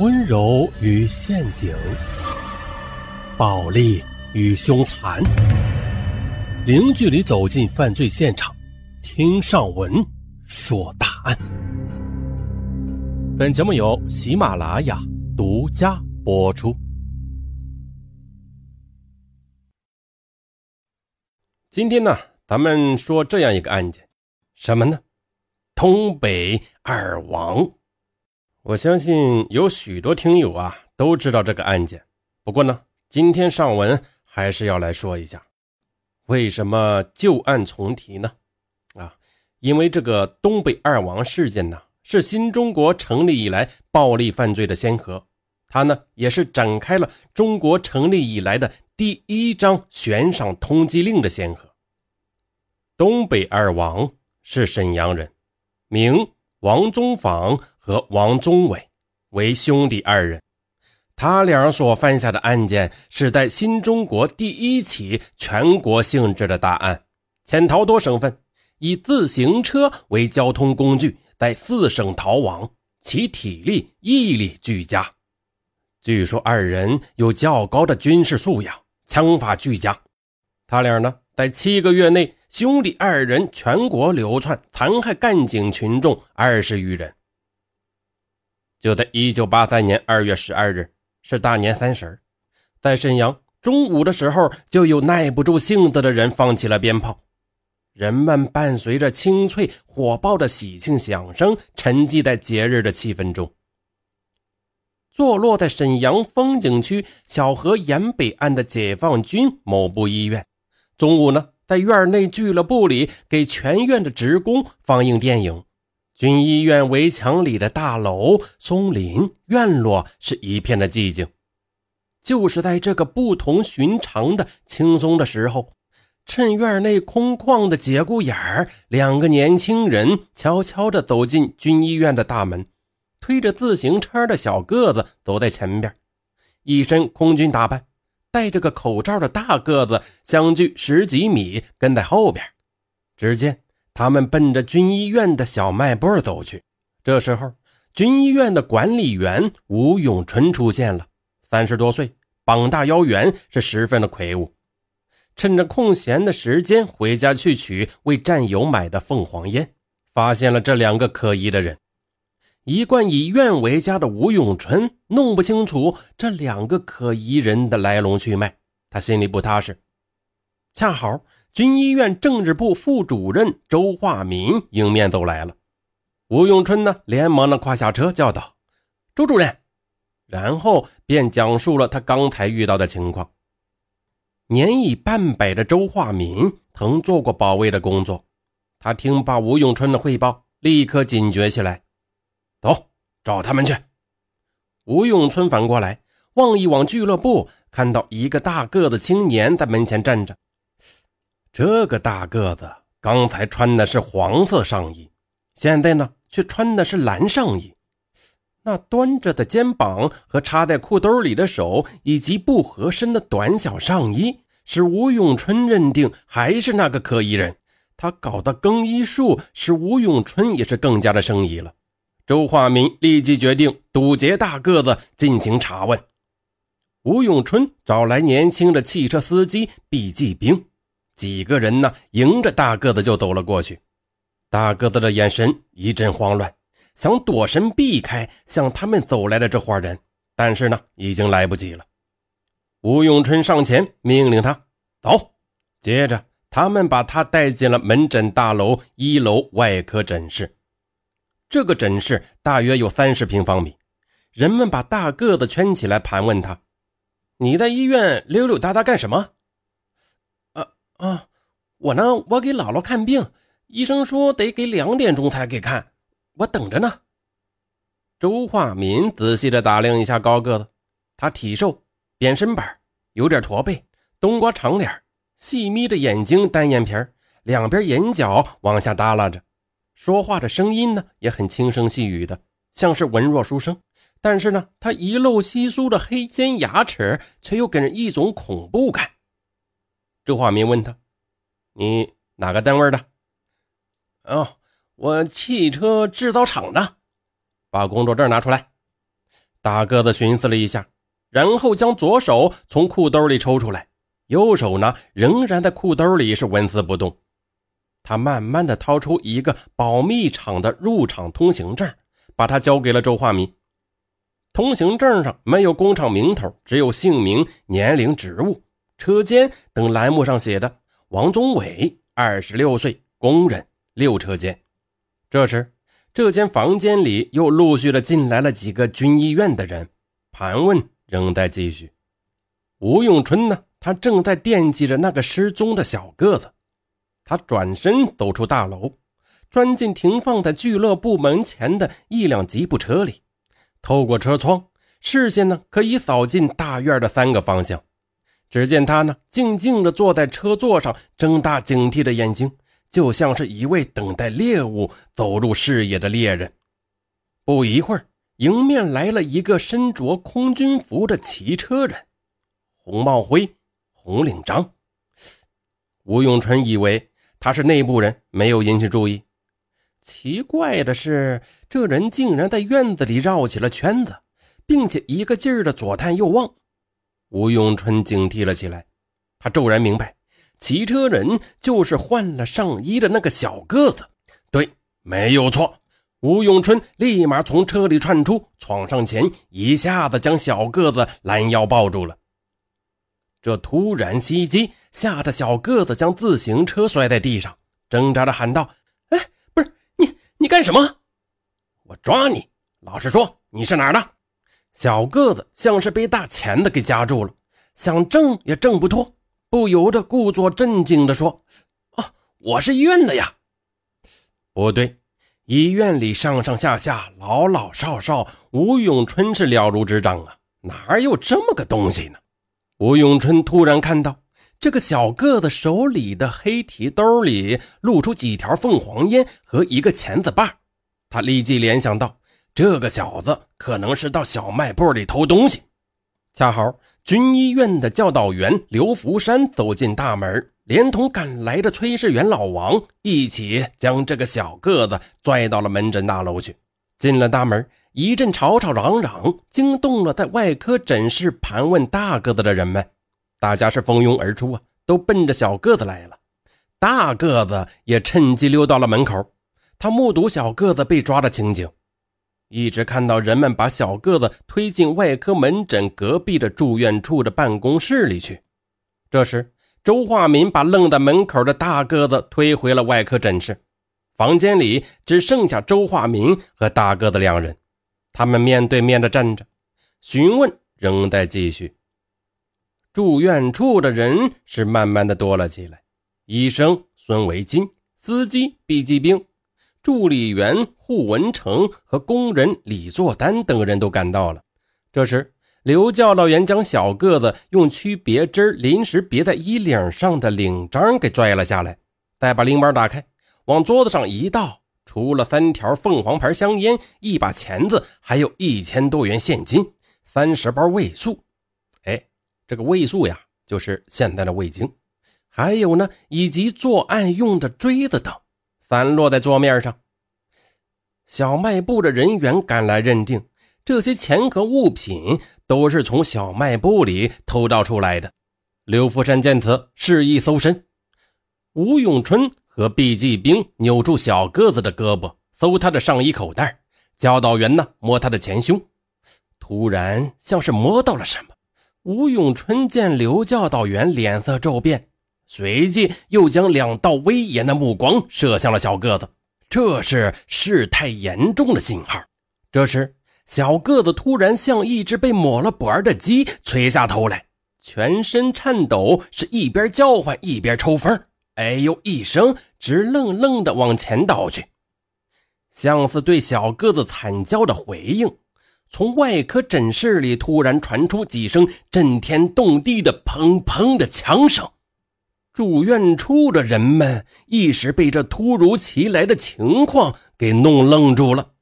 温柔与陷阱，暴力与凶残，零距离走进犯罪现场，听上文说大案。本节目由喜马拉雅独家播出。今天呢，咱们说这样一个案件，什么呢？东北二王。我相信有许多听友啊都知道这个案件。不过呢，今天上文还是要来说一下，为什么旧案重提呢？啊，因为这个东北二王事件呢，是新中国成立以来暴力犯罪的先河，它呢也是展开了中国成立以来的第一张悬赏通缉令的先河。东北二王是沈阳人，名王宗访和王宗伟，为兄弟二人。他俩所犯下的案件是在新中国第一起全国性质的大案，潜逃多省份，以自行车为交通工具，在四省逃亡，其体力毅力俱佳。据说二人有较高的军事素养，枪法俱佳。他俩呢？在七个月内，兄弟二人全国流窜，残害干警群众二十余人。就在一九八三年二月十二日，是大年三十在沈阳中午的时候，就有耐不住性子的人放起了鞭炮，人们伴随着清脆火爆的喜庆响声，沉寂在节日的气氛中。坐落在沈阳风景区小河沿北岸的解放军某部医院。中午呢，在院内俱乐部里给全院的职工放映电影。军医院围墙里的大楼、松林、院落是一片的寂静。就是在这个不同寻常的轻松的时候，趁院内空旷的节骨眼儿，两个年轻人悄悄地走进军医院的大门，推着自行车的小个子走在前边，一身空军打扮。戴着个口罩的大个子相距十几米，跟在后边。只见他们奔着军医院的小卖部走去。这时候，军医院的管理员吴永春出现了，三十多岁，膀大腰圆，是十分的魁梧。趁着空闲的时间，回家去取为战友买的凤凰烟，发现了这两个可疑的人。一贯以院为家的吴永春弄不清楚这两个可疑人的来龙去脉，他心里不踏实。恰好军医院政治部副主任周化民迎面走来了，吴永春呢连忙的跨下车叫道：“周主任。”然后便讲述了他刚才遇到的情况。年已半百的周化民曾做过保卫的工作，他听罢吴永春的汇报，立刻警觉起来。走，找他们去。吴永春反过来望一望俱乐部，看到一个大个子青年在门前站着。这个大个子刚才穿的是黄色上衣，现在呢却穿的是蓝上衣。那端着的肩膀和插在裤兜里的手，以及不合身的短小上衣，使吴永春认定还是那个可疑人。他搞的更衣术，使吴永春也是更加的生疑了。周化民立即决定堵截大个子进行查问。吴永春找来年轻的汽车司机毕继兵，几个人呢迎着大个子就走了过去。大个子的眼神一阵慌乱，想躲身避开向他们走来的这伙人，但是呢已经来不及了。吴永春上前命令他走，接着他们把他带进了门诊大楼一楼外科诊室。这个诊室大约有三十平方米，人们把大个子圈起来盘问他：“你在医院溜溜达达干什么？”“啊，我呢，我给姥姥看病，医生说得给两点钟才给看，我等着呢。”周化民仔细的打量一下高个子，他体瘦，扁身板，有点驼背，冬瓜长脸，细眯着眼睛，单眼皮两边眼角往下耷拉着。说话的声音呢也很轻声细语的，像是文弱书生。但是呢，他一露稀疏的黑尖牙齿，却又给人一种恐怖感。周化民问他：“你哪个单位的？”“哦，我汽车制造厂的。”把工作证拿出来。大个子寻思了一下，然后将左手从裤兜里抽出来，右手呢仍然在裤兜里是纹丝不动。他慢慢的掏出一个保密厂的入场通行证，把它交给了周化民。通行证上没有工厂名头，只有姓名、年龄、职务、车间等栏目上写的王宗伟，二十六岁，工人，六车间。这时，这间房间里又陆续的进来了几个军医院的人，盘问仍在继续。吴永春呢，他正在惦记着那个失踪的小个子。他转身走出大楼，钻进停放在俱乐部门前的一辆吉普车里，透过车窗，视线呢可以扫进大院的三个方向。只见他呢静静地坐在车座上，睁大警惕的眼睛。就像是一位等待猎物走入视野的猎人。不一会儿，迎面来了一个身着空军服的骑车人，红帽徽，红领章。吴永春以为他是内部人，没有引起注意。奇怪的是，这人竟然在院子里绕起了圈子，并且一个劲儿的左探右望。吴永春警惕了起来，他骤然明白。骑车人就是换了上衣的那个小个子，对，没有错。吴永春立马从车里窜出，闯上前，一下子将小个子拦腰抱住了。这突然袭击吓得小个子将自行车摔在地上，挣扎着喊道：“哎，不是你，你干什么？我抓你！老实说，你是哪儿的？”小个子像是被大钳子给夹住了，想挣也挣不脱。不由得故作镇静地说：“啊，我是医院的呀。”不对，医院里上上下下、老老少少，吴永春是了如指掌啊，哪有这么个东西呢？吴永春突然看到这个小个子手里的黑提兜里露出几条凤凰烟和一个钳子把，他立即联想到这个小子可能是到小卖部里偷东西。恰好军医院的教导员刘福山走进大门，连同赶来的炊事员老王一起将这个小个子拽到了门诊大楼去。进了大门，一阵吵吵嚷嚷，惊动了在外科诊室盘问大个子的人们。大家是蜂拥而出啊，都奔着小个子来了。大个子也趁机溜到了门口，他目睹小个子被抓的情景。一直看到人们把小个子推进外科门诊隔壁的住院处的办公室里去。这时，周化民把愣在门口的大个子推回了外科诊室。房间里只剩下周化民和大个子两人，他们面对面的站着，询问仍在继续。住院处的人是慢慢的多了起来，医生孙维金，司机毕继兵。助理员胡文成和工人李作丹等人都赶到了。这时，刘教导员将小个子用区别针临时别在衣领上的领章给拽了下来，再把领包打开，往桌子上一倒，除了三条凤凰牌香烟、一把钳子，还有一千多元现金、三十包味素。哎，这个味素呀，就是现在的味精。还有呢，以及作案用的锥子等。散落在桌面上。小卖部的人员赶来认定，这些钱和物品都是从小卖部里偷盗出来的。刘福山见此，示意搜身。吴永春和毕继兵扭住小个子的胳膊，搜他的上衣口袋。教导员呢，摸他的前胸。突然，像是摸到了什么。吴永春见刘教导员脸色骤变。随即又将两道威严的目光射向了小个子，这是事态严重的信号。这时，小个子突然像一只被抹了脖的鸡，垂下头来，全身颤抖，是一边叫唤一边抽风，哎呦一声，直愣愣地往前倒去，像是对小个子惨叫的回应。从外科诊室里突然传出几声震天动地的砰砰的枪声。住院处的人们一时被这突如其来的情况给弄愣住了。